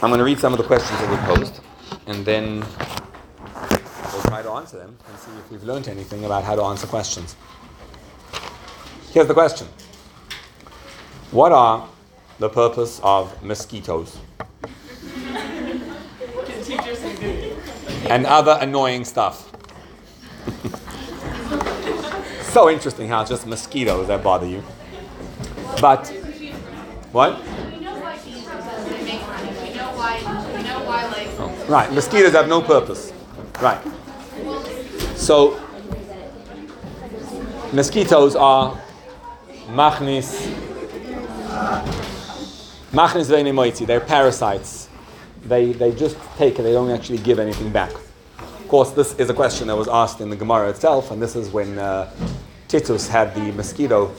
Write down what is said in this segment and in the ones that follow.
I'm going to read some of the questions that we posed, and then we'll try to answer them and see if we've learned anything about how to answer questions. Here's the question What are the purpose of mosquitoes? and other annoying stuff. so interesting how just mosquitoes that bother you. But, what? Right, mosquitoes have no purpose. Right. So, mosquitoes are machnis, machnis ve'nemoiti. They're parasites. They, they just take it, they don't actually give anything back. Of course, this is a question that was asked in the Gemara itself, and this is when uh, Titus had the mosquito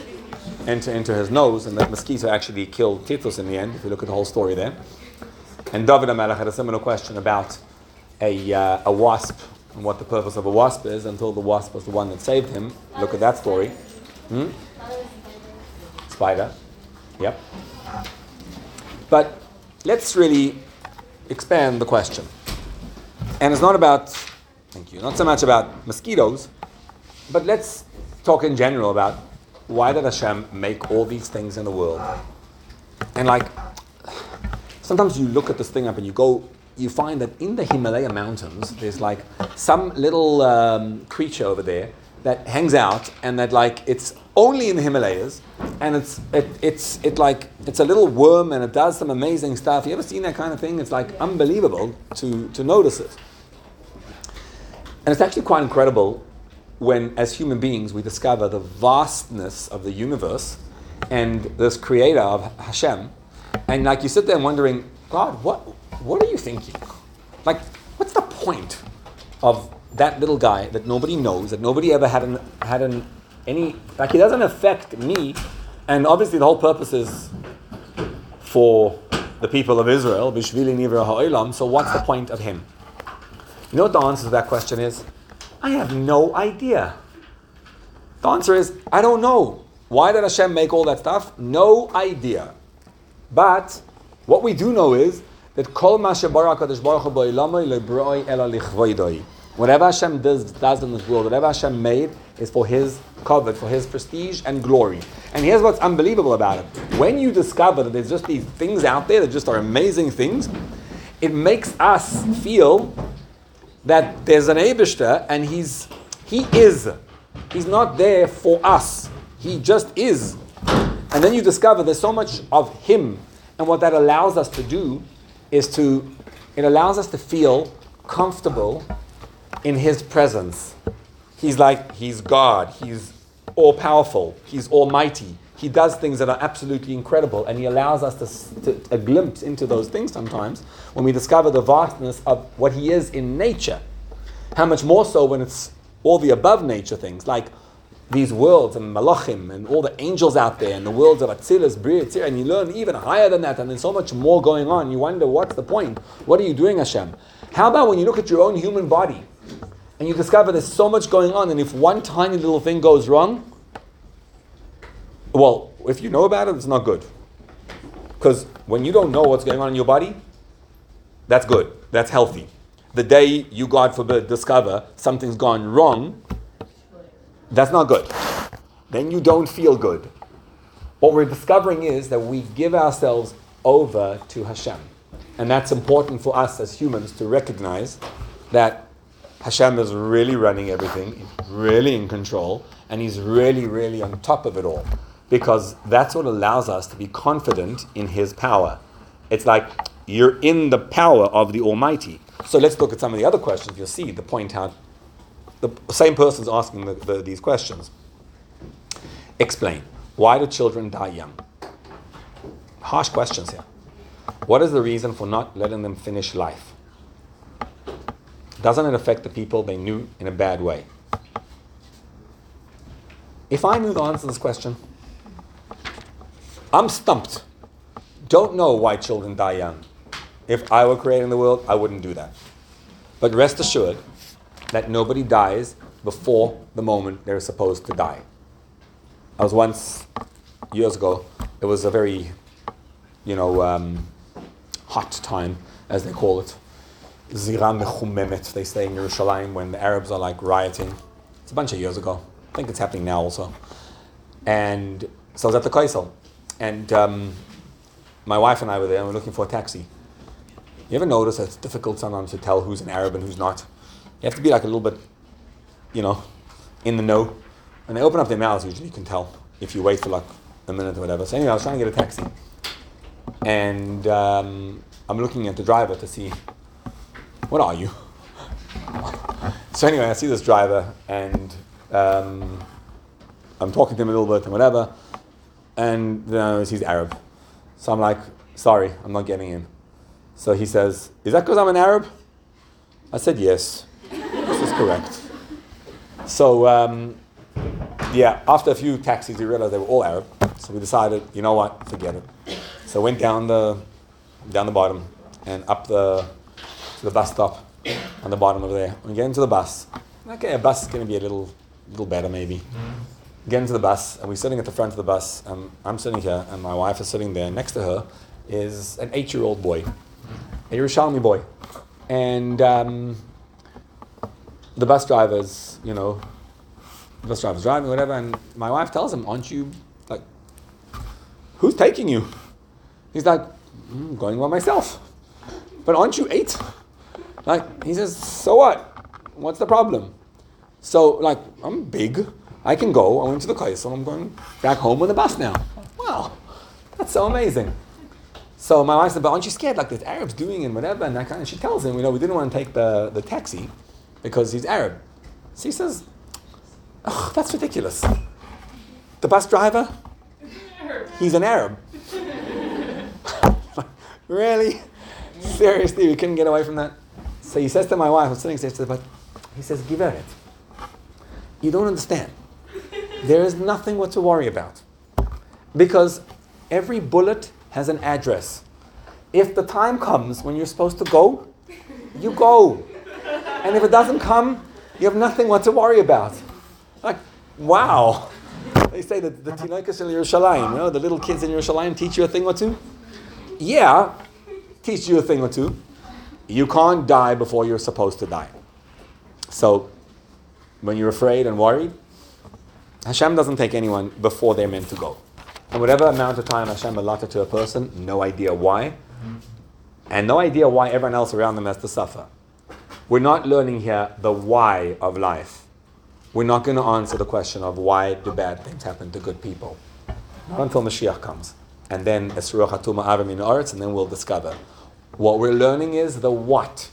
enter into his nose, and that mosquito actually killed Titus in the end, if you look at the whole story there. And David HaMelech had a similar question about a, uh, a wasp and what the purpose of a wasp is until the wasp was the one that saved him. Look at that story. Hmm? Spider. Yep. But let's really expand the question. And it's not about, thank you, not so much about mosquitoes, but let's talk in general about why did Hashem make all these things in the world? And like, sometimes you look at this thing up and you go, you find that in the Himalaya mountains, there's like some little um, creature over there that hangs out and that like it's only in the Himalayas and it's it, it's it like it's a little worm and it does some amazing stuff. You ever seen that kind of thing? It's like unbelievable to to notice it. And it's actually quite incredible when as human beings we discover the vastness of the universe and this creator of Hashem. And like you sit there wondering, God, what what are you thinking? Like, what's the point of that little guy that nobody knows, that nobody ever had an, had an, any, like he doesn't affect me. And obviously the whole purpose is for the people of Israel, Bishvili Nivra Ha'olam, so what's the point of him? You know what the answer to that question is? I have no idea. The answer is, I don't know. Why did Hashem make all that stuff? No idea. But what we do know is that Kol Whatever Hashem does, does in this world, whatever Hashem made is for His covet, for His prestige and glory. And here's what's unbelievable about it. When you discover that there's just these things out there that just are amazing things, it makes us feel that there's an Abishter and He's He is. He's not there for us. He just is. And then you discover there's so much of Him. And what that allows us to do is to, it allows us to feel comfortable in His presence. He's like, He's God, He's all powerful, He's almighty. He does things that are absolutely incredible, and He allows us to, to, a glimpse into those things sometimes when we discover the vastness of what He is in nature. How much more so when it's all the above nature things, like these worlds and malachim and all the angels out there and the worlds of Atzilus, Bri, and you learn even higher than that, and there's so much more going on. You wonder, what's the point? What are you doing, Hashem? How about when you look at your own human body and you discover there's so much going on, and if one tiny little thing goes wrong, well, if you know about it, it's not good. Because when you don't know what's going on in your body, that's good. That's healthy. The day you, God forbid, discover something's gone wrong, that's not good. Then you don't feel good. What we're discovering is that we give ourselves over to Hashem. And that's important for us as humans to recognize that Hashem is really running everything, really in control, and He's really, really on top of it all. Because that's what allows us to be confident in His power. It's like you're in the power of the Almighty. So let's look at some of the other questions. You'll see the point how the same person's asking the, the, these questions. Explain. Why do children die young? Harsh questions here. What is the reason for not letting them finish life? Doesn't it affect the people they knew in a bad way? If I knew the answer to this question, I'm stumped. Don't know why children die young. If I were creating the world, I wouldn't do that. But rest assured, that nobody dies before the moment they're supposed to die. I was once, years ago, it was a very, you know, um, hot time, as they call it. Zira mechumemet, they say in Yerushalayim when the Arabs are like rioting. It's a bunch of years ago. I think it's happening now also. And so I was at the Kaisel. And um, my wife and I were there and we are looking for a taxi. You ever notice that it's difficult sometimes to tell who's an Arab and who's not? You have to be like a little bit, you know, in the know. When they open up their mouths, usually you can tell if you wait for like a minute or whatever. So anyway, I was trying to get a taxi. And um, I'm looking at the driver to see what are you? so anyway, I see this driver and um, I'm talking to him a little bit and whatever, and then he's Arab. So I'm like, sorry, I'm not getting in. So he says, is that because I'm an Arab? I said, yes, correct. So um, yeah, after a few taxis, we realized they were all Arab. So we decided, you know what, forget it. So went down the down the bottom and up the to the bus stop on the bottom over there. We get into the bus. Okay, a bus is going to be a little, little better maybe. Get into the bus, and we're sitting at the front of the bus. And I'm sitting here, and my wife is sitting there. Next to her is an eight-year-old boy, a Yerushalmi boy, and um, the bus driver's, you know, the bus driver's driving, whatever. And my wife tells him, "Aren't you like, who's taking you?" He's like, "I'm mm, going by myself." But aren't you eight? Like, he says, so what? What's the problem? So, like, I'm big. I can go. I went to the Kaisel. I'm going back home on the bus now. Wow, that's so amazing. So my wife said, but aren't you scared? Like, there's Arabs doing and whatever. And that kind of, she tells him, you know, we didn't want to take the, the taxi because he's Arab. So he says, oh, that's ridiculous. The bus driver, he's an Arab. really? Seriously, we couldn't get away from that? So he says to my wife, I'm sitting next to but he says, Give it. You don't understand. There is nothing what to worry about. Because every bullet has an address. If the time comes when you're supposed to go, you go. And if it doesn't come, you have nothing what to worry about. Like, wow. They say that the Tinokas in Yerushalayim, you know, the little kids in Yerushalayim teach you a thing or two. Yeah, teach you a thing or two. You can't die before you're supposed to die. So, when you're afraid and worried, Hashem doesn't take anyone before they're meant to go. And whatever amount of time Hashem allotted to a person, no idea why, and no idea why everyone else around them has to suffer. We're not learning here the why of life. We're not going to answer the question of why do bad things happen to good people. Not until Mashiach comes. And then Esruach Hatuma Avim Arts, and then we'll discover what we're learning is the what.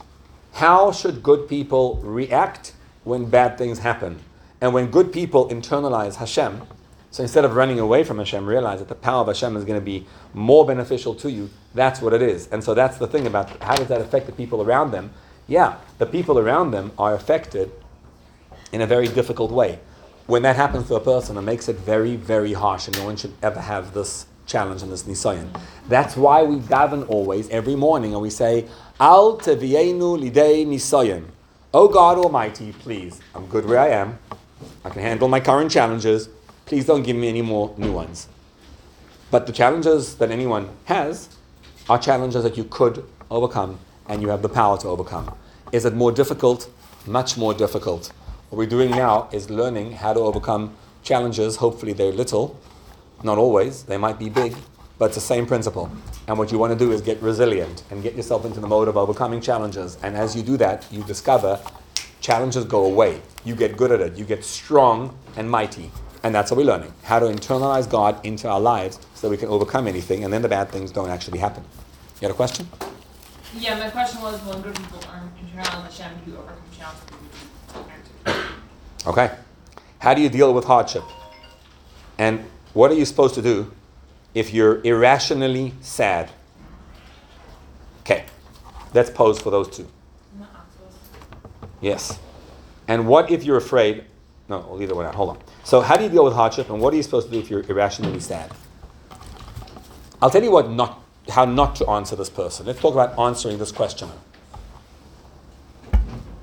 How should good people react when bad things happen? And when good people internalize Hashem, so instead of running away from Hashem, realize that the power of Hashem is going to be more beneficial to you. That's what it is. And so that's the thing about how does that affect the people around them? Yeah, the people around them are affected in a very difficult way. When that happens to a person, it makes it very, very harsh, and no one should ever have this challenge in this nisayan. That's why we daven always every morning and we say, Al tevienu lidei nisayan. Oh God Almighty, please, I'm good where I am. I can handle my current challenges. Please don't give me any more new ones. But the challenges that anyone has are challenges that you could overcome and you have the power to overcome. Is it more difficult? Much more difficult. What we're doing now is learning how to overcome challenges. Hopefully, they're little, not always, they might be big, but it's the same principle. And what you want to do is get resilient and get yourself into the mode of overcoming challenges. And as you do that, you discover challenges go away. You get good at it. You get strong and mighty. And that's what we're learning how to internalize God into our lives so that we can overcome anything, and then the bad things don't actually happen. You had a question? Yeah, my question was when good people are Okay. How do you deal with hardship? And what are you supposed to do if you're irrationally sad? Okay, let's pose for those two. Yes. And what if you're afraid? No, we'll leave that one out. Hold on. So, how do you deal with hardship, and what are you supposed to do if you're irrationally sad? I'll tell you what not, how not to answer this person. Let's talk about answering this question.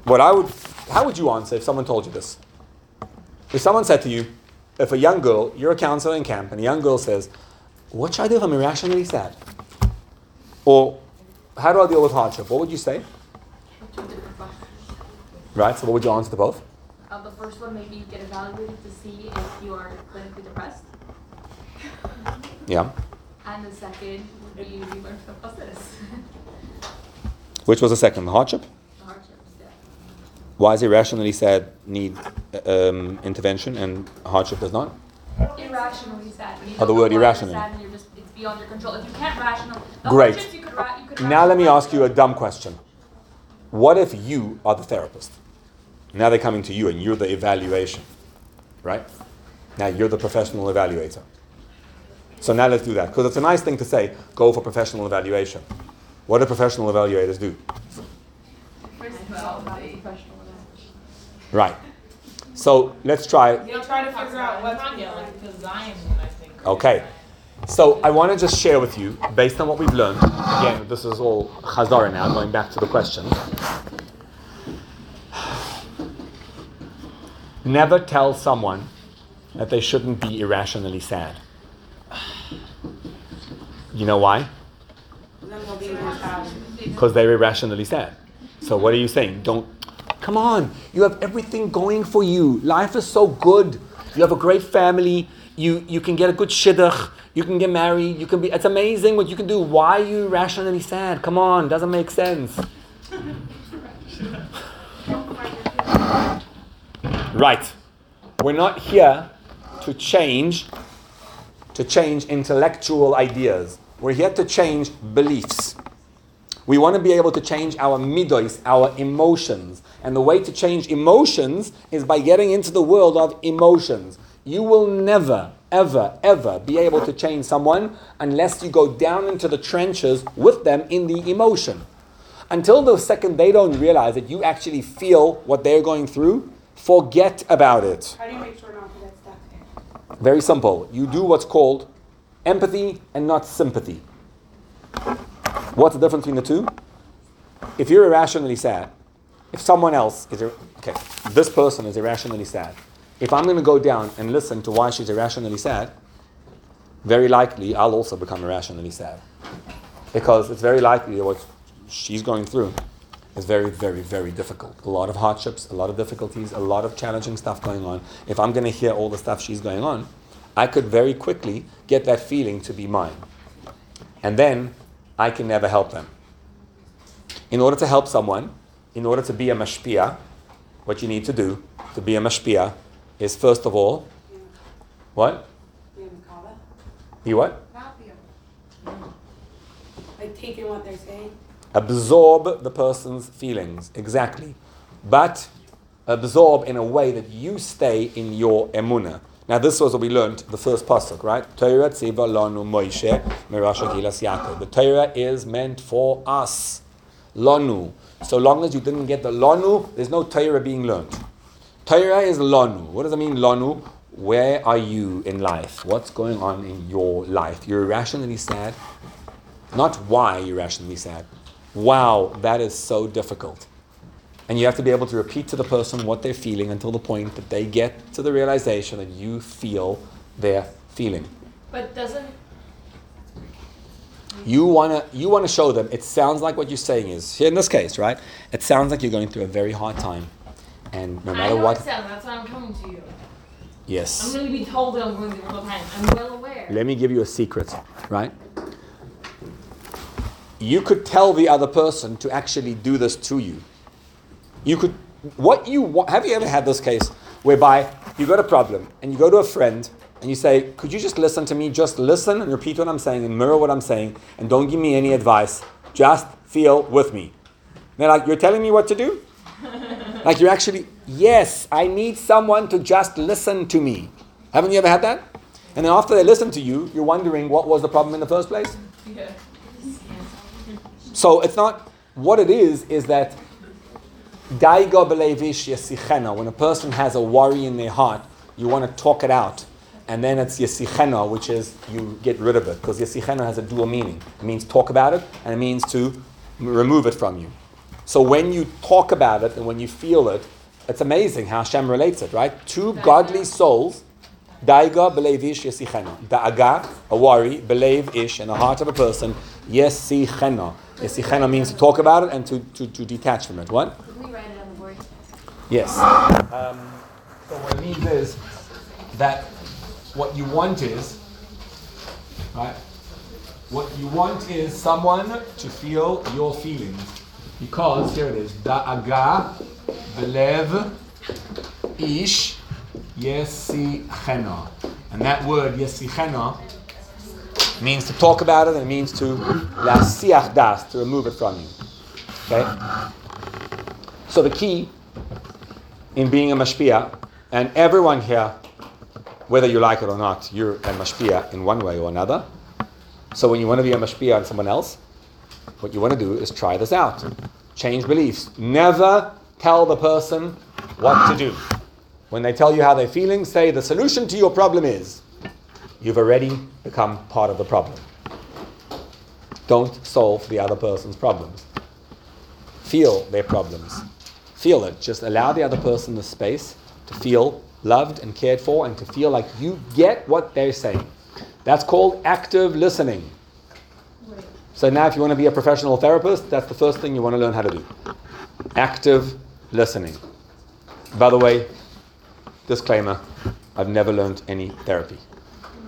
What I would, how would you answer if someone told you this? If someone said to you, if a young girl, you're a counselor in camp, and a young girl says, What should I do if I'm irrationally sad? Or how do I deal with hardship? What would you say? Two different questions. Right. So what would you answer to both? Uh, the first one, maybe you get evaluated to see if you are clinically depressed. Yeah. And the second would be you learn from process. Which was the second? The hardship. The hardships, yeah. Why is irrationally sad need um, intervention and hardship does not? Irrationally sad. When Oh, the word know why you're sad and you're just, it's beyond your control. If you can't rational, Great. you could, ra- you could Now let me ask you a dumb question. What if you are the therapist? Now they're coming to you and you're the evaluation, right? Now you're the professional evaluator. So now let's do that because it's a nice thing to say. Go for professional evaluation. What do professional evaluators do? First of all, about professional evaluation. Right. So let's try. You'll try to figure out what's Tanya, like the Zion, I think. Okay. So I want to just share with you, based on what we've learned. Again, this is all Chazara now, going back to the question. Never tell someone that they shouldn't be irrationally sad. You know why? Because they're irrationally sad. So what are you saying? Don't. Come on. You have everything going for you. Life is so good. You have a great family. You you can get a good shidduch. You can get married. You can be. It's amazing what you can do. Why are you irrationally sad? Come on. Doesn't make sense. Right. We're not here to change to change intellectual ideas. We're here to change beliefs. We want to be able to change our midos, our emotions. And the way to change emotions is by getting into the world of emotions. You will never, ever, ever be able to change someone unless you go down into the trenches with them in the emotion. Until the second they don't realize that you actually feel what they're going through, forget about it. How do you make sure not to get stuck? Very simple. You do what's called empathy and not sympathy. What's the difference between the two? If you're irrationally sad, if someone else is, ir- okay, this person is irrationally sad, if I'm going to go down and listen to why she's irrationally sad, very likely I'll also become irrationally sad. Because it's very likely that what she's going through is very, very, very difficult. A lot of hardships, a lot of difficulties, a lot of challenging stuff going on. If I'm going to hear all the stuff she's going on, I could very quickly get that feeling to be mine. And then I can never help them. In order to help someone, in order to be a mashpia, what you need to do to be a mashpia is first of all, what? Be? Be what? Not be a. Like taking what they're saying. Absorb the person's feelings, exactly. But absorb in a way that you stay in your emuna. Now, this was what we learned the first pasuk, right? Torah tziva lanu Moshe merasha gilas Yaakov. The Torah is meant for us, lanu. So long as you didn't get the lanu, there's no Torah being learned. Torah is lanu. What does it mean, lanu? Where are you in life? What's going on in your life? You're irrationally sad. Not why you're irrationally sad. Wow, that is so difficult. And you have to be able to repeat to the person what they're feeling until the point that they get to the realization that you feel their feeling. But doesn't You wanna you wanna show them. It sounds like what you're saying is here in this case, right? It sounds like you're going through a very hard time, and no matter what, it sounds, that's why I'm coming to you. Yes. I'm going to be told that I'm going through a hard time. I'm well aware. Let me give you a secret, right? You could tell the other person to actually do this to you. You could, what you want, have you ever had this case whereby you got a problem and you go to a friend and you say, Could you just listen to me? Just listen and repeat what I'm saying and mirror what I'm saying and don't give me any advice. Just feel with me. They're like, You're telling me what to do? like, you're actually, yes, I need someone to just listen to me. Haven't you ever had that? And then after they listen to you, you're wondering what was the problem in the first place? Yeah. So it's not what it is, is that daiga belevish yesichena. When a person has a worry in their heart, you want to talk it out. And then it's yesichena, which is you get rid of it. Because yesichena has a dual meaning. It means talk about it, and it means to remove it from you. So when you talk about it and when you feel it, it's amazing how Hashem relates it, right? Two godly souls, daiga belevish yesichena. Da'aga, a worry, belev ish, in the heart of a person, Yesichena. Yesichena means to talk about it and to, to, to detach from it. What? Can we write it on the board? Yes. Um, so what it means is that what you want is, right? What you want is someone to feel your feelings. Because, here it is, da'aga belev ish yesichena. And that word, yesichena, means to talk about it and it means to lasiach das, to remove it from you. Okay? So the key in being a mashpia, and everyone here, whether you like it or not, you're a mashpia in one way or another. So when you want to be a mashpia on someone else, what you want to do is try this out. Change beliefs. Never tell the person what to do. When they tell you how they're feeling, say the solution to your problem is you've already become part of the problem. Don't solve the other person's problems. Feel their problems. Feel it. Just allow the other person the space to feel loved and cared for and to feel like you get what they're saying. That's called active listening. So now, if you want to be a professional therapist, that's the first thing you want to learn how to do. Active listening. By the way, disclaimer I've never learned any therapy.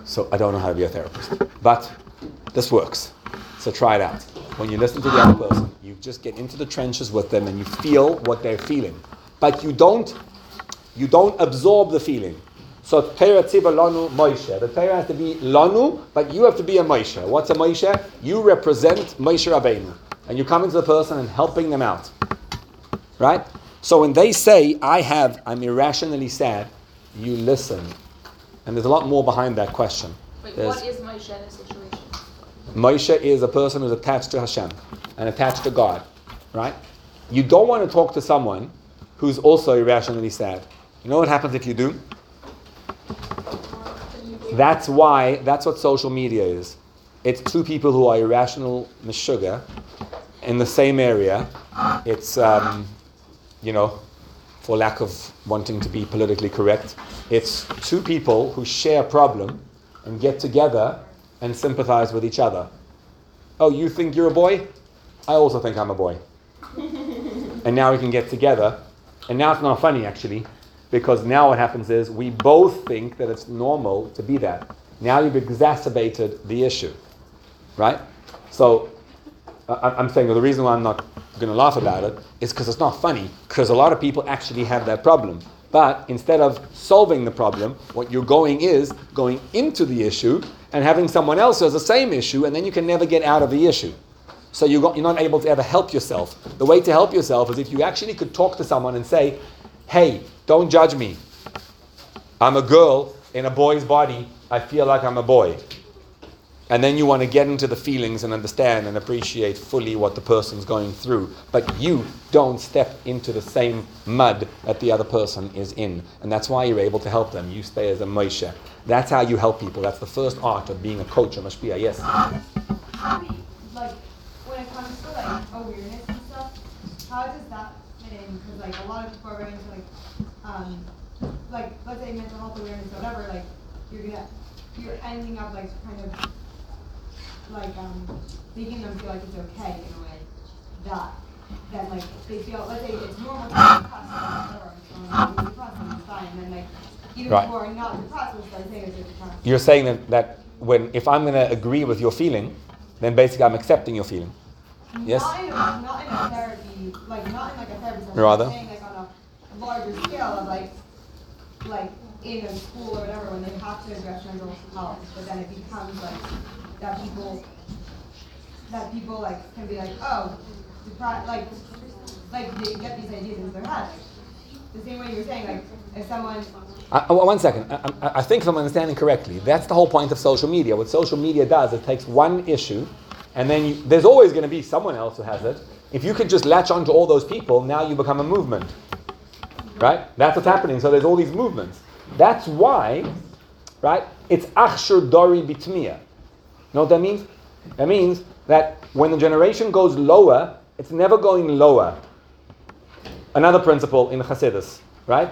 So I don't know how to be a therapist. But this works. So try it out. When you listen to the other person, you just get into the trenches with them and you feel what they're feeling. But you don't you don't absorb the feeling. So Torah tziva lanu Moshe. The Torah has to be lanu, but you have to be a Moshe. What's a Moshe? You represent Moshe Rabbeinu, and you come into the person and helping them out. Right? So when they say, "I have," I'm irrationally sad. You listen, and there's a lot more behind that question. Wait, There's- what is Moshe in this situation? Moshe is a person who's attached to Hashem and attached to God, right? You don't want to talk to someone who's also irrationally sad. You know what happens if you do? That's why, that's what social media is. It's two people who are irrational meshuggah in the same area. It's, um, you know, for lack of wanting to be politically correct, it's two people who share a problem and get together and sympathize with each other. Oh, you think you're a boy? I also think I'm a boy. and now we can get together. And now it's not funny actually, because now what happens is we both think that it's normal to be that. Now you've exacerbated the issue, right? So I- I'm saying well, the reason why I'm not going to laugh about it is because it's not funny, because a lot of people actually have that problem. But instead of solving the problem, what you're going is going into the issue and having someone else who has the same issue, and then you can never get out of the issue. So you you're not able to ever help yourself. The way to help yourself is if you actually could talk to someone and say, hey, don't judge me. I'm a girl in a boy's body. I feel like I'm a boy. And then you want to get into the feelings and understand and appreciate fully what the person's going through. But you don't step into the same mud that the other person is in. And that's why you're able to help them. You stay as a Moshe. That's how you help people. That's the first art of being a coach, a mashpia. Yes? Like, when it comes to like awareness and stuff, how does that fit in? Because like a lot of people are into like, um, like let's say mental health awareness or whatever. Like you're gonna, you're ending up like kind of, like um, making them feel like it's okay in a way that that like they feel let's say it's normal to be depressed or whatever. So I'm depressed and it's fine. And then like even Right. people who are not depressed will start saying they're depressed. You're saying that, that when if I'm going to agree with your feeling, then basically I'm accepting your feeling. Yes? Not in a, not in a therapy, like not in like a therapy session. Rather? I'm saying like on a larger scale of like, like in a school or whatever when they have to address mental health, but then it becomes like that people, that people like can be like, oh, depri- like, like they get these ideas into their head. The same way you were saying, like if someone I, I- one second. I, I, I think if I'm understanding correctly, that's the whole point of social media. What social media does, it takes one issue, and then you, there's always going to be someone else who has it. If you could just latch onto all those people, now you become a movement. Right? That's what's happening. So there's all these movements. That's why, right? It's achshur dori bitmiya. Know what that means? That means that when the generation goes lower, it's never going lower. Another principle in Hasidus, right?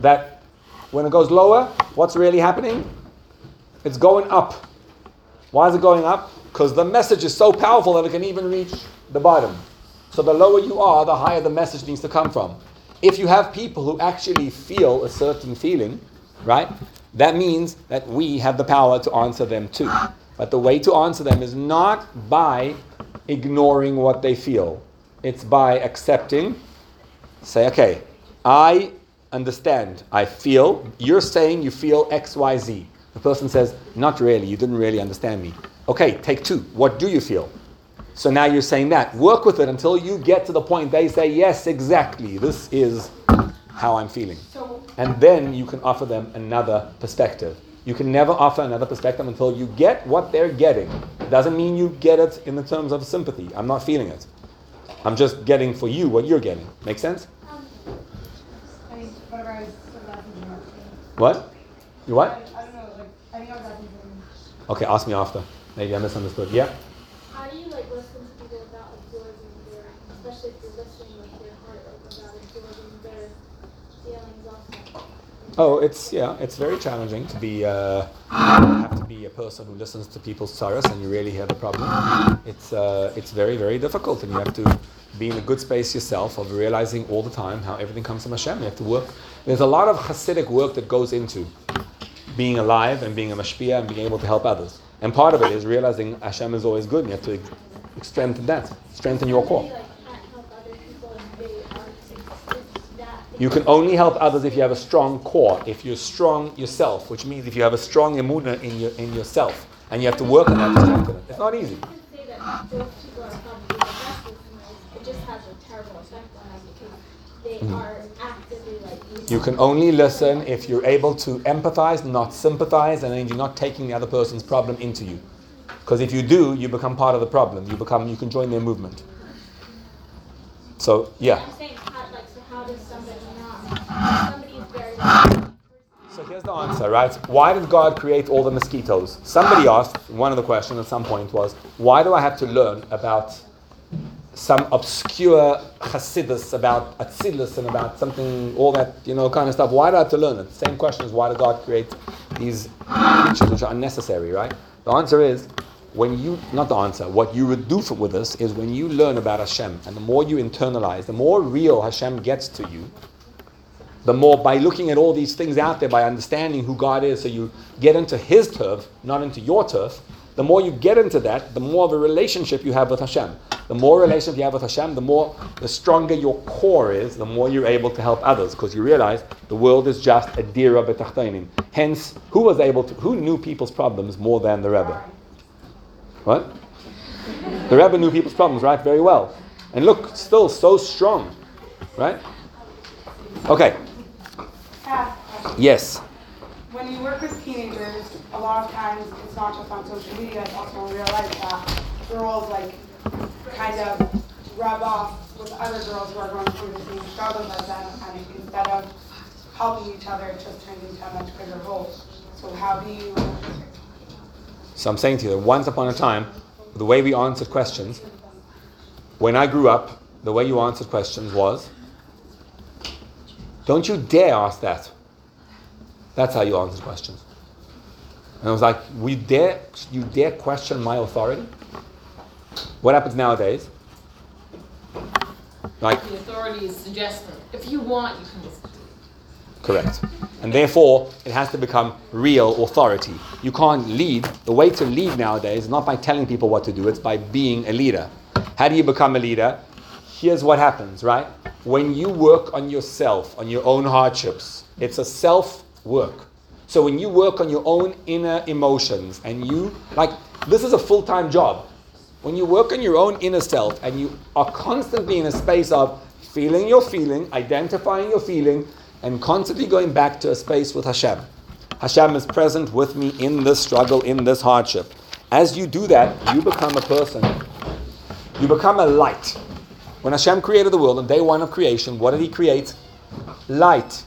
That when it goes lower, what's really happening? It's going up. Why is it going up? Because the message is so powerful that it can even reach the bottom. So the lower you are, the higher the message needs to come from. If you have people who actually feel a certain feeling, right, that means that we have the power to answer them too. But the way to answer them is not by ignoring what they feel, it's by accepting, say, okay, I understand, I feel, you're saying you feel XYZ. The person says, not really, you didn't really understand me. Okay, take two. What do you feel? So now you're saying that. Work with it until you get to the point they say, yes, exactly, this is how I'm feeling. So, And then you can offer them another perspective. You can never offer another perspective until you get what they're getting. It Doesn't mean you get it in the terms of sympathy. I'm not feeling it. I'm just getting for you what you're getting. Make sense? Um, I mean, whatever I was sort you. What? You what? I, I don't know, like, I think I was asking. Okay, ask me after. Maybe I misunderstood. Yeah? How do you like listen to people without absorbing their, especially if you're listening with your heart, like without absorbing their feelings also? Oh, it's yeah, it's very challenging to be uh, have to be a person who listens to people's sorrows and you really hear the problem. It's uh, it's very very difficult, and you have to be in a good space yourself of realizing all the time how everything comes from Hashem. You have to work. There's a lot of Hasidic work that goes into being alive and being a mashpia and being able to help others. And part of it is realizing Hashem is always good. And you have to strengthen that, strengthen your core. How do you like can't help other people if they are it's, it's that You can only help others if you have a strong core, if you're strong yourself, which means if you have a strong emuna in your in yourself, and you have to work on that to strengthen it. It's not easy. You can say that those people are probably the best listeners. It just has a terrible effect on them because they mm. are actively like You can only listen if you're able to empathize, not sympathize, and then you're not taking the other person's problem into you. Because if you do, you become part of the problem. You become you can join their movement. So yeah. I'm saying how like so how does somebody not somebody is very So here's the answer, right? Why did God create all the mosquitoes? Somebody asked, one of the questions at some point was, why do I have to learn about some obscure Hasidus, about Atzilus, and about something, all that, you know, kind of stuff? Why do I have to learn it? Same question is, why did God create these creatures which are unnecessary, right? The answer is, when you, not the answer, what you would do for, with this is when you learn about Hashem, and the more you internalize, the more real Hashem gets to you, the more by looking at all these things out there, by understanding who God is, so you get into His turf, not into your turf. The more you get into that, the more of a relationship you have with Hashem. The more relationship you have with Hashem, the more, the stronger your core is, the more you're able to help others, because you realize the world is just a dira betachtonim. Hence, who was able to, who knew people's problems more than the Rebbe? What? The Rebbe knew people's problems, right? Very well. And look, still so strong, right? Okay. Yes. when you work with teenagers, a lot of times it's not just on social media, it's also in real life that girls like kind of rub off with other girls who are going through the same struggles as them, and instead of helping each other, it just turns into a much bigger hole. So how do you? So I'm saying to you that once upon a time, the way we answered questions, when I grew up, the way you answered questions was, don't you dare ask that. That's how you answer questions. And I was like, we dare, you dare question my authority? What happens nowadays? Like, The authority is suggesting, if you want, you can just do it. Correct. And therefore, it has to become real authority. You can't lead. The way to lead nowadays is not by telling people what to do, it's by being a leader. How do you become a leader? Here's what happens, right? When you work on yourself, on your own hardships, it's a self work. So when you work on your own inner emotions and you, like, this is a full time job. When you work on your own inner self and you are constantly in a space of feeling your feeling, identifying your feeling, and constantly going back to a space with Hashem. Hashem is present with me in this struggle, in this hardship. As you do that, you become a person. You become a light. When Hashem created the world on day one of creation, what did He create? Light.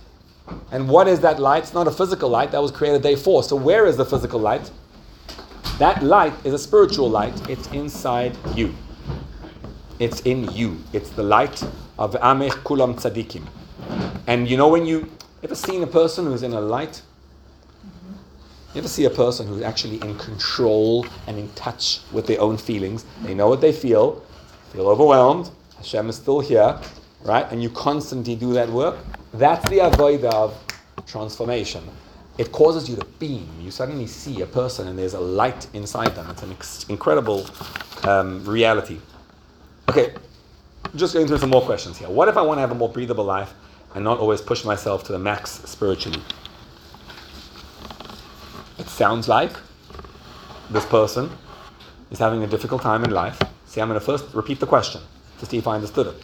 And what is that light? It's not a physical light that was created day four. So where is the physical light? That light is a spiritual light. It's inside you. It's in you. It's the light of Amech Kulam Tzadikim. And you know when you ever seen a person who's in a light? You ever see a person who's actually in control and in touch with their own feelings? They know what they feel, feel overwhelmed. Hashem is still here, right? And you constantly do that work. That's the avoid of transformation. It causes you to beam. You suddenly see a person and there's a light inside them. It's an ex- incredible um, reality. Okay, just going through some more questions here. What if I want to have a more breathable life and not always push myself to the max spiritually? It sounds like this person is having a difficult time in life. See, I'm going to first repeat the question to see if I understood it.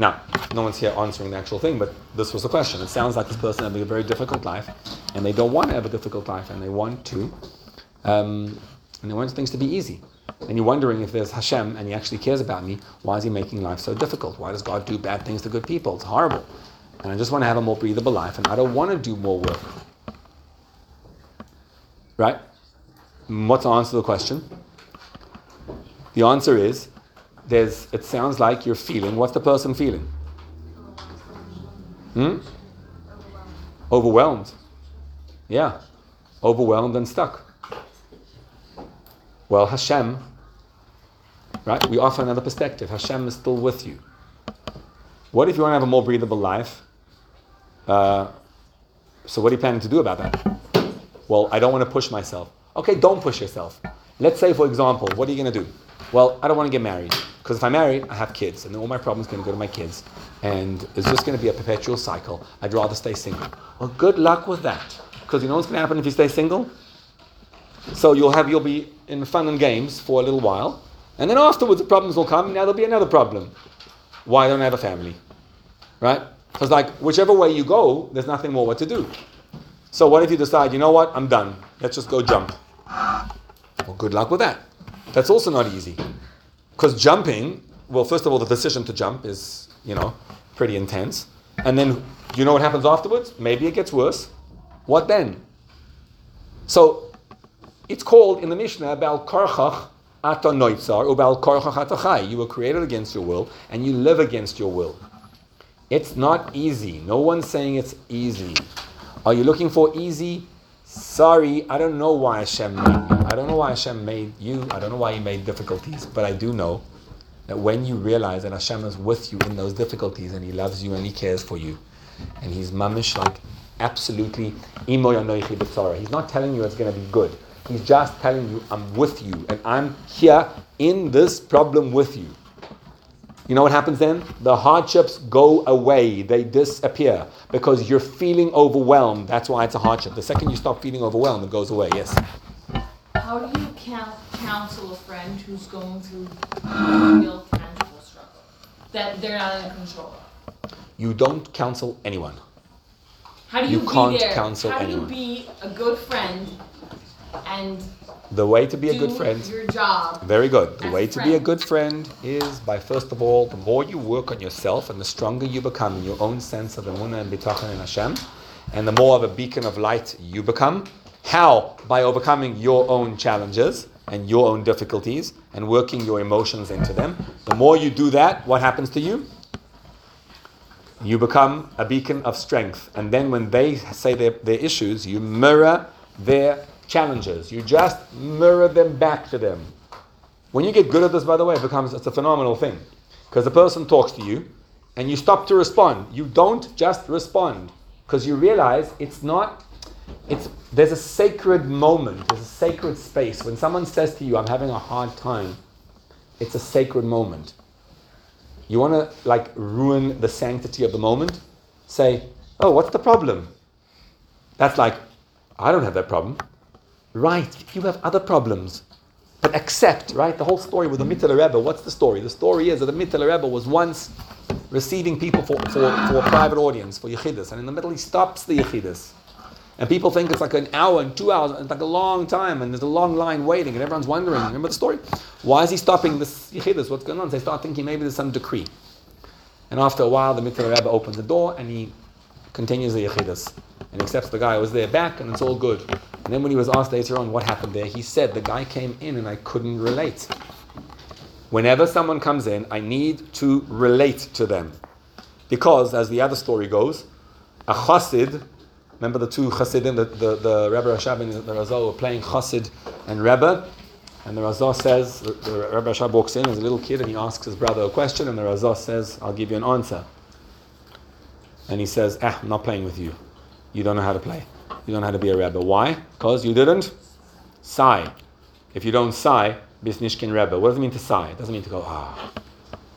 Now, no one's here answering the actual thing, but this was the question. It sounds like this person having a very difficult life, and they don't want to have a difficult life, and they want to, um, and they want things to be easy. And you're wondering if there's Hashem and He actually cares about me. Why is He making life so difficult? Why does God do bad things to good people? It's horrible. And I just want to have a more breathable life, and I don't want to do more work. Right? What's the answer to the question? The answer is there's it sounds like you're feeling what's the person feeling? Hmm? Overwhelmed. Yeah. Overwhelmed and stuck. Well, Hashem, right? We offer another perspective. Hashem is still with you. What if you want to have a more breathable life? Uh, so, what are you planning to do about that? Well, I don't want to push myself. Okay, don't push yourself. Let's say, for example, what are you going to do? Well, I don't want to get married because if I marry, I have kids, and all my problems are going to go to my kids, and it's just going to be a perpetual cycle. I'd rather stay single. Well, good luck with that, because you know what's going to happen if you stay single. So you'll have you'll be in fun and games for a little while, and then afterwards the problems will come. Now there'll be another problem. Why don't I have a family? Right? Because like whichever way you go, there's nothing more what to do. So what if you decide, you know what, I'm done. Let's just go jump. Well, good luck with that. That's also not easy. Because jumping, well, first of all, the decision to jump is, you know, pretty intense. And then you know what happens afterwards? Maybe it gets worse. What then? So it's called in the Mishnah Bal Karchach Ata Noitzar or Bal Karchach Ata Chai. You were created against your will and you live against your will. It's not easy. No one's saying it's easy. Are you looking for easy? Sorry, I don't know why Hashem. I don't know why Hashem made you. I don't know why He made difficulties. But I do know that when you realize that Hashem is with you in those difficulties and He loves you and He cares for you, and He's mamish like absolutely imo yanoichi b'tzara. He's not telling you it's going to be good. He's just telling you I'm with you and I'm here in this problem with you. You know what happens then? The hardships go away, they disappear because you're feeling overwhelmed. That's why it's a hardship. The second you stop feeling overwhelmed, it goes away. Yes. How do you count, counsel a friend who's going through a real tangible struggle that they're not in control of? You don't counsel anyone. How do you, You can't be there? counsel How anyone. do you be a good friend and The way to be a do good friend. your job? Very good. The As way to be a good friend is by first of all, the more you work on yourself and the stronger you become in your own sense of emunah and bitachon in Hashem, and the more of a beacon of light you become. How? By overcoming your own challenges and your own difficulties and working your emotions into them. The more you do that, what happens to you? You become a beacon of strength. And then when they say their, their issues, you mirror their challenges. You just mirror them back to them. When you get good at this, by the way, it becomes it's a phenomenal thing. Because the person talks to you and you stop to respond. You don't just respond. Because you realize it's not it's there's a sacred moment, there's a sacred space. When someone says to you, I'm having a hard time, it's a sacred moment. You want to like ruin the sanctity of the moment? Say, oh, what's the problem? That's like, I don't have that problem. Right, you have other problems. But accept, right? The whole story with the Mittler Rebbe, what's the story? The story is that the Mittler Rebbe was once receiving people for, for, for a private audience, for Yechidus, and in the middle he stops the Yechidus. And people think it's like an hour and two hours, it's like a long time, and there's a long line waiting, and everyone's wondering, remember the story? Why is he stopping this? What's going on? So they start thinking maybe there's some decree. And after a while, the Mittler Rebbe opens the door, and he continues the Yechidus. And accepts the guy who was there back, and it's all good. And then when he was asked later on what happened there, he said, the guy came in and I couldn't relate. Whenever someone comes in, I need to relate to them. Because, as the other story goes, a chassid Remember the two Hasidim, the, the, the Rebbe Rashab and the Razah were playing Hasid and Rebbe. And the Razal says, the, the Rebbe Rashab walks in as a little kid and he asks his brother a question, and the Razal says, I'll give you an answer. And he says, Ah, I'm not playing with you. You don't know how to play. You don't know how to be a Rebbe. Why? Because you didn't sigh. If you don't sigh, Bisnishkin Rebbe. What does it mean to sigh? It doesn't mean to go, ah.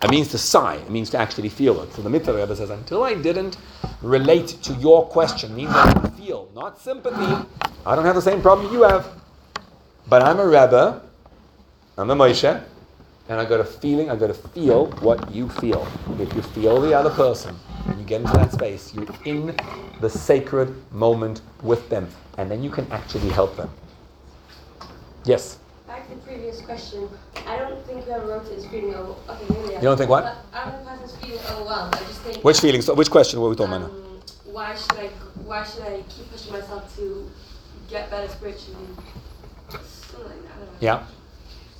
It means to sigh. It means to actually feel it. So the Mittler Rebbe says, until I didn't relate to your question, means I feel, not sympathy. I don't have the same problem you have. But I'm a Rebbe, I'm a Moshe, and I got a feeling, I got to feel what you feel. If you feel the other person, and you get into that space, you're in the sacred moment with them, and then you can actually help them. Yes? The previous question. I don't think whoever wrote it is feeling over. Okay, maybe You don't think what? I don't think the person's feeling overwhelmed. I just think. Which feelings? Which question were we talking about um, Why should I? Why should I keep pushing myself to get better spiritually? Something like that. I don't. Yeah?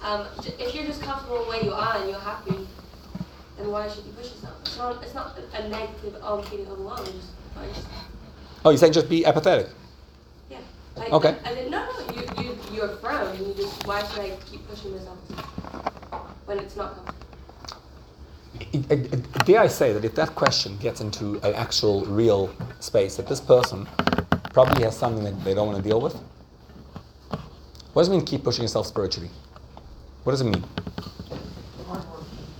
Um, if you're just comfortable where you are and you're happy, then why should you push yourself? It's not. It's not a, a negative. Oh, I'm feeling overwhelmed. Just, just Oh, you're saying just be apathetic? Like, Okay. I didn't. No, no. You you you're firm. And you just. Why should I keep pushing myself when it's not comfortable? Dare I say that if that question gets into an actual real space, that this person probably has something that they don't want to deal with? What does it mean keep pushing yourself spiritually? What does it mean?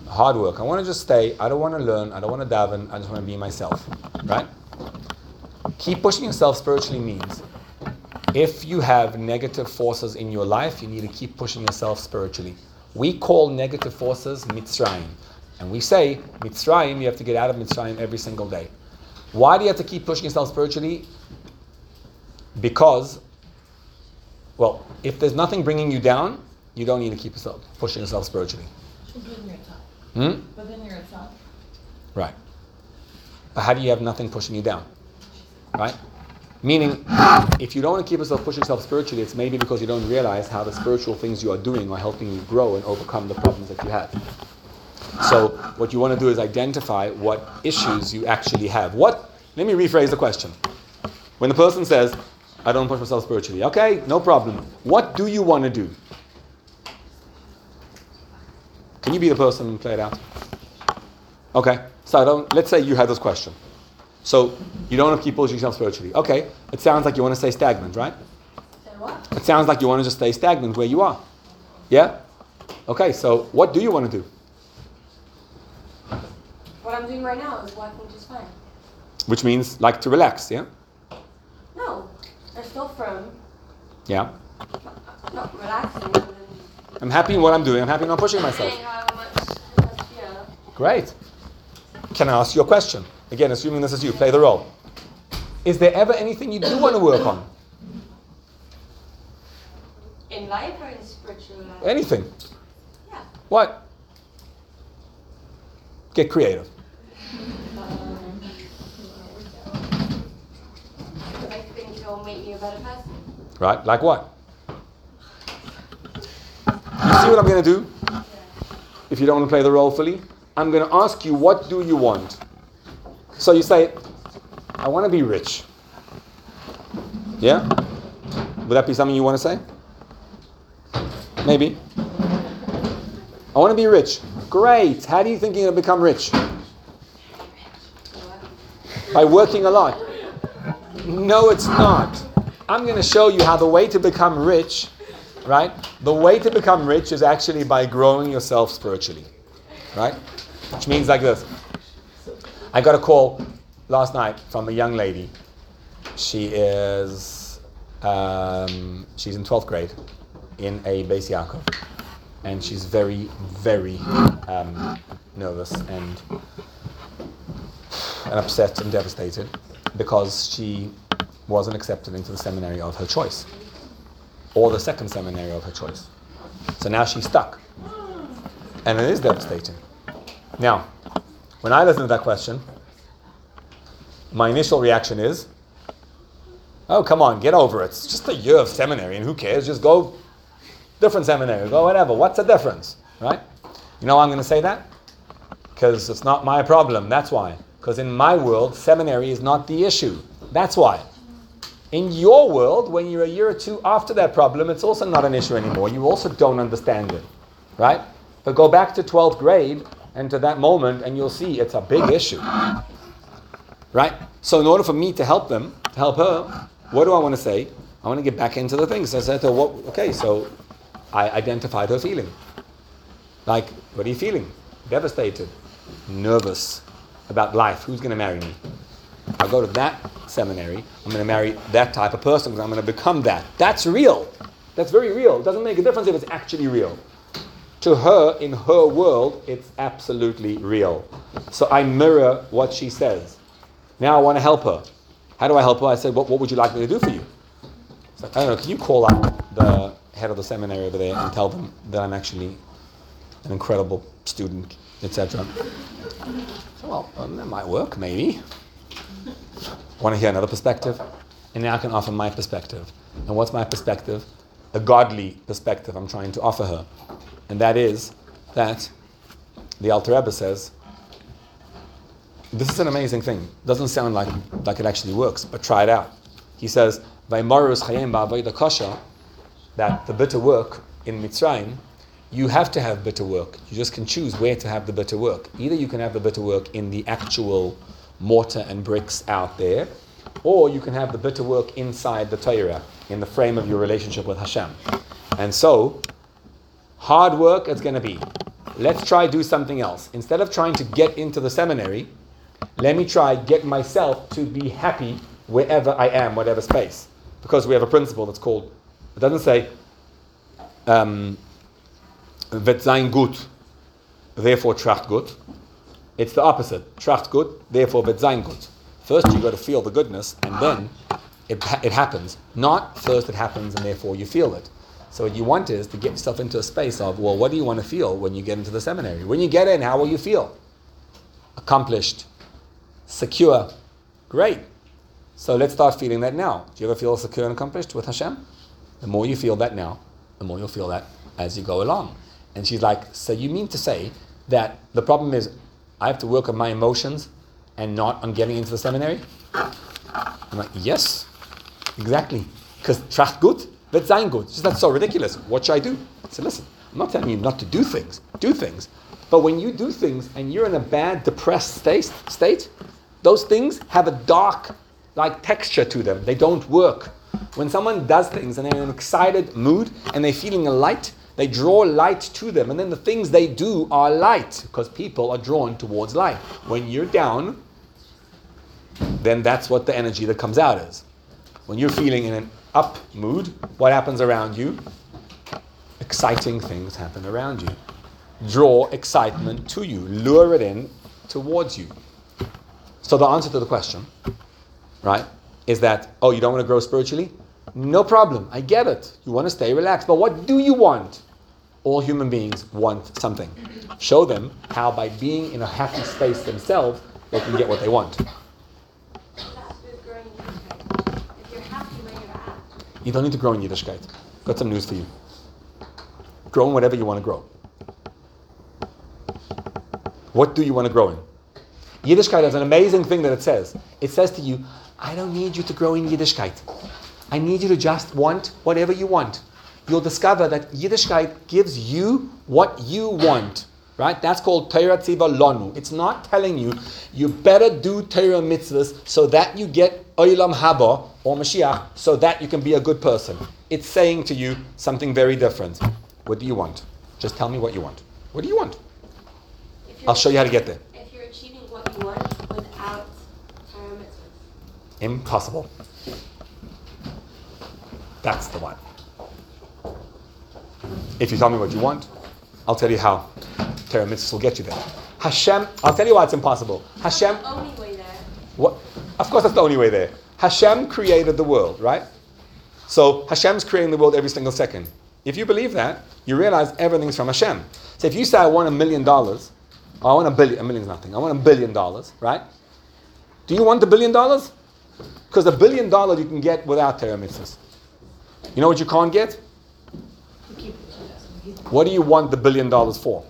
Hard work. I want to just stay. I don't want to learn. I don't want to daven. I just want to be myself. Right? Keep pushing yourself spiritually means if you have negative forces in your life, you need to keep pushing yourself spiritually. We call negative forces Mitzrayim. And we say, Mitzrayim, you have to get out of Mitzrayim every single day. Why do you have to keep pushing yourself spiritually? Because, well, if there's nothing bringing you down, you don't need to keep yourself pushing yourself spiritually. But then you're tough. Hmm? But then you're tough. Right. But how do you have nothing pushing you down? Right? Meaning, if you don't want to keep yourself pushing yourself spiritually, it's maybe because you don't realize how the spiritual things you are doing are helping you grow and overcome the problems that you have. So, what you want to do is identify what issues you actually have. What? Let me rephrase the question. When the person says, "I don't push myself spiritually," okay, no problem. What do you want to do? Can you be the person and play it out? Okay. So I don't. Let's say you had this question. So you don't want to keep pushing yourself spiritually. Okay. It sounds like you want to stay stagnant, right? Say what? It sounds like you want to just stay stagnant where you are. Yeah? Okay, so what do you want to do? What I'm doing right now is working just fine. Which means like to relax, yeah? No, I'm still firm. Yeah. Not, not relaxing. I'm happy in what I'm doing. I'm happy not pushing myself. much yeah. Great. Can I ask you a question? Again, assuming this is you, play the role. Is there ever anything you do want to work on? In life or in spiritual life? Anything? Yeah. What? Get creative. I think it'll make me a better person. Right? Like what? You see what I'm going to do? If you don't want to play the role fully, I'm going to ask you, what do you want? So you say, I want to be rich. Yeah? Would that be something you want to say? Maybe. I want to be rich. Great. How do you think you're going to become rich? By working a lot. No, it's not. I'm going to show you how the way to become rich, right? The way to become rich is actually by growing yourself spiritually, right? Which means like this. I got a call last night from a young lady. She is, um, she's in 12th grade in a Beis Yaakov. And she's very, very um, nervous and, and upset and devastated because she wasn't accepted into the seminary of her choice or the second seminary of her choice. So now she's stuck. And it is devastating. Now, when I listen to that question, my initial reaction is, oh, come on, get over it. It's just a year of seminary, and who cares? Just go different seminary, go whatever. What's the difference? Right? You know why I'm going to say that? Because it's not my problem. That's why. Because in my world, seminary is not the issue. That's why. In your world, when you're a year or two after that problem, it's also not an issue anymore. You also don't understand it, right? But go back to 12th grade and to that moment, and you'll see it's a big issue, right? So, in order for me to help them, to help her, what do I want to say? I want to get back into the things. I said to her, okay, so I identified her feeling. Like, what are you feeling? Devastated, nervous about life. Who's going to marry me? I'll go to that seminary. I'm going to marry that type of person because I'm going to become that. That's real. That's very real. It doesn't make a difference if it's actually real. To her, in her world, it's absolutely real. So I mirror what she says. Now I want to help her. How do I help her? I said, what, what would you like me to do for you? Like, I don't know, can you call up the head of the seminary over there and tell them that I'm actually an incredible student, etc. So, well, um, that might work, maybe. Want to hear another perspective? And now I can offer my perspective. And what's my perspective? A godly perspective I'm trying to offer her. And that is that the Alter Rebbe says, this is an amazing thing. Doesn't sound like, like it actually works, but try it out. He says, that the bitter work in Mitzrayim, you have to have bitter work. You just can choose where to have the bitter work. Either you can have the bitter work in the actual mortar and bricks out there, or you can have the bitter work inside the Torah, in the frame of your relationship with Hashem. And so, hard work it's going to be. Let's try do something else. Instead of trying to get into the seminary, let me try get myself to be happy wherever I am, whatever space. Because we have a principle that's called, it doesn't say, um, sein gut, therefore tracht gut. It's the opposite. Tracht gut, therefore sein gut. First you got to feel the goodness, and then it, it happens. Not first it happens, and therefore you feel it. So what you want is to get yourself into a space of, well, what do you want to feel when you get into the seminary? When you get in, how will you feel? Accomplished, secure, great. So let's start feeling that now. Do you ever feel secure and accomplished with Hashem? The more you feel that now, the more you'll feel that as you go along. And she's like, So you mean to say that the problem is I have to work on my emotions and not on getting into the seminary? I'm like, Yes, exactly. Because tracht gut, wird sein gut. She's that's so ridiculous. What should I do? I said, Listen, I'm not telling you not to do things. Do things. But when you do things and you're in a bad, depressed state, state those things have a dark like texture to them. They don't work. When someone does things and they're in an excited mood and they're feeling a light, they draw light to them. And then the things they do are light because people are drawn towards light. When you're down, then that's what the energy that comes out is. When you're feeling in an up mood, what happens around you? Exciting things happen around you. Draw excitement to you, lure it in towards you. So the answer to the question, right, is that, oh, you don't want to grow spiritually? No problem. I get it. You want to stay relaxed. But what do you want? All human beings want something. Show them how, by being in a happy space themselves, they can get what they want. That's with growing Yiddishkeit. If you're happy where you're at, You don't need to grow in Yiddishkeit. Got some news for you. Grow in whatever you want to grow. What do you want to grow in? Yiddishkeit has an amazing thing that it says. It says to you, I don't need you to grow in Yiddishkeit. I need you to just want whatever you want. You'll discover that Yiddishkeit gives you what you want. Right? That's called Torah Tziva Lonu. It's not telling you you better do Torah mitzvahs so that you get Olam Haba or Mashiach so that you can be a good person. It's saying to you something very different. What do you want? Just tell me what you want. What do you want? I'll show you how to get there. If you're achieving what you want without Torah mitzvahs. Impossible. That's the one. If you tell me what you want, I'll tell you how Torah mitzvahs will get you there. Hashem, I'll tell you why it's impossible. Hashem, The only way there. What? Of course, that's the only way there. Hashem created the world, right? So Hashem's creating the world every single second. If you believe that, you realize everything's from Hashem. So if you say I want a million dollars, oh, I want a billion, a million's nothing. I want a billion dollars, right? Do you want the billion dollars? Because a billion dollars you can get without Torah. You know what you can't get? What do you want the billion dollars for?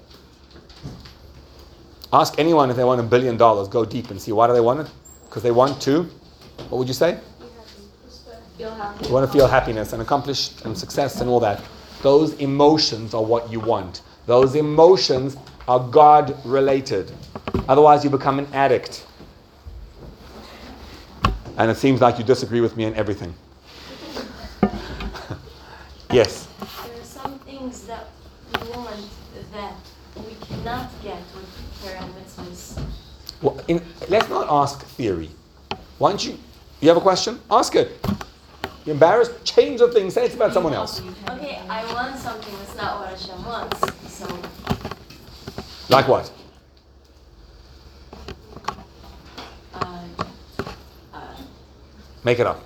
Ask anyone if they want a billion dollars. Go deep and see why do they want it? Because they want to. What would you say? Feel. You want to feel happiness and accomplish and success and all that. Those emotions are what you want. Those emotions are God related. Otherwise, you become an addict. And it seems like you disagree with me on everything. yes. There are some things that we want that we cannot get with prayer and mitzvahs. Well, in, let's not ask theory. Why don't you? You have a question? Ask it. You're embarrassed? Change the thing. Say it's about someone else. Okay, I want something that's not what Hashem wants. So Like what? uh, uh, Make it up.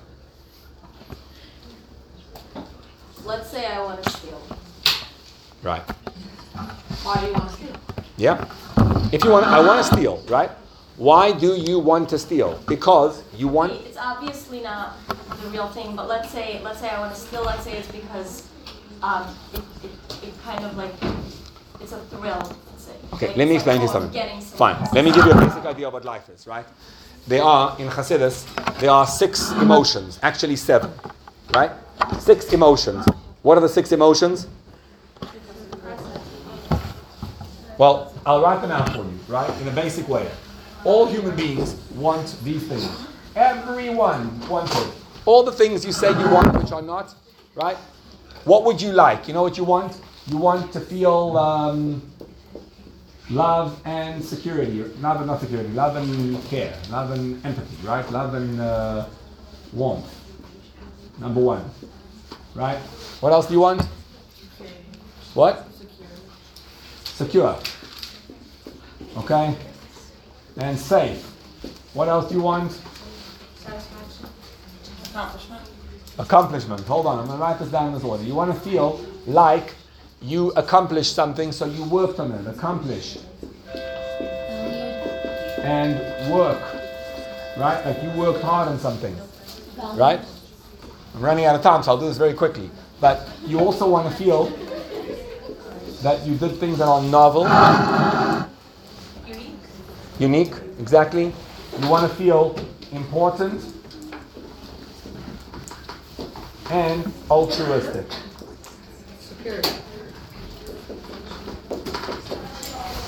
let's say I want to steal. Right. Why do you want to steal? Yeah. If you want, I want to steal. Right. Why do you want to steal? Because you want. It's obviously not the real thing, but let's say let's say I want to steal. Let's say it's because um, it, it, it kind of like it's a thrill. Let's say. Okay, Like, let me explain to you I'm something. Fine. Let me give you a basic idea of what life is, right? There are, in Hasidus, there are six emotions, actually seven, right? Six emotions. What are the six emotions? Well, I'll write them out for you, right? In a basic way. All human beings want these things. Everyone wants it. All the things you say you want, which are not, right? What would you like? You know what you want? You want to feel um, love and security. Love and not security. Love and care. Love and empathy, right? Love and uh, warmth. Number one, right? What else do you want? What? Secure. Okay? And safe. What else do you want? Satisfaction. Accomplishment. Accomplishment. Hold on, I'm going to write this down in this order. You want to feel like you accomplished something, so you worked on it. Accomplish. And work. Right? Like you worked hard on something. Right? I'm running out of time, so I'll do this very quickly. But you also want to feel that you did things that are novel. Unique, exactly. You want to feel important and altruistic. Security.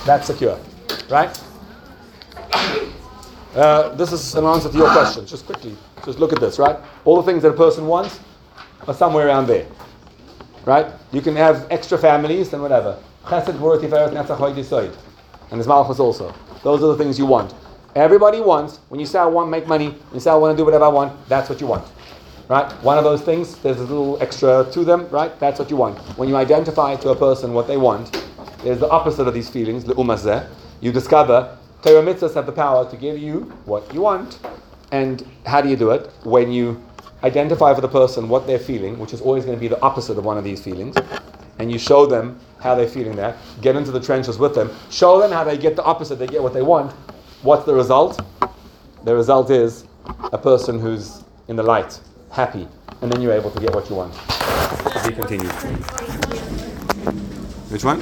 That's secure, right? Uh, this is an answer to your question. Just quickly, just look at this, right? All the things that a person wants are somewhere around there, right? You can have extra families and whatever. Chesed, Gvura, Tiferet, Netzach, Hod, Yesod. And there's Malchus also. Those are the things you want. Everybody wants, when you say I want make money, you say I want to do whatever I want, that's what you want. Right? One of those things, there's a little extra to them, right? That's what you want. When you identify to a person what they want, there's the opposite of these feelings, the umazeh. You discover Torah have the power to give you what you want. And how do you do it? When you identify for the person what they're feeling, which is always going to be the opposite of one of these feelings, and you show them how they're feeling that, get into the trenches with them, show them how they get the opposite, they get what they want. What's the result? The result is a person who's in the light, happy, and then you're able to get what you want. To be continued. Which one?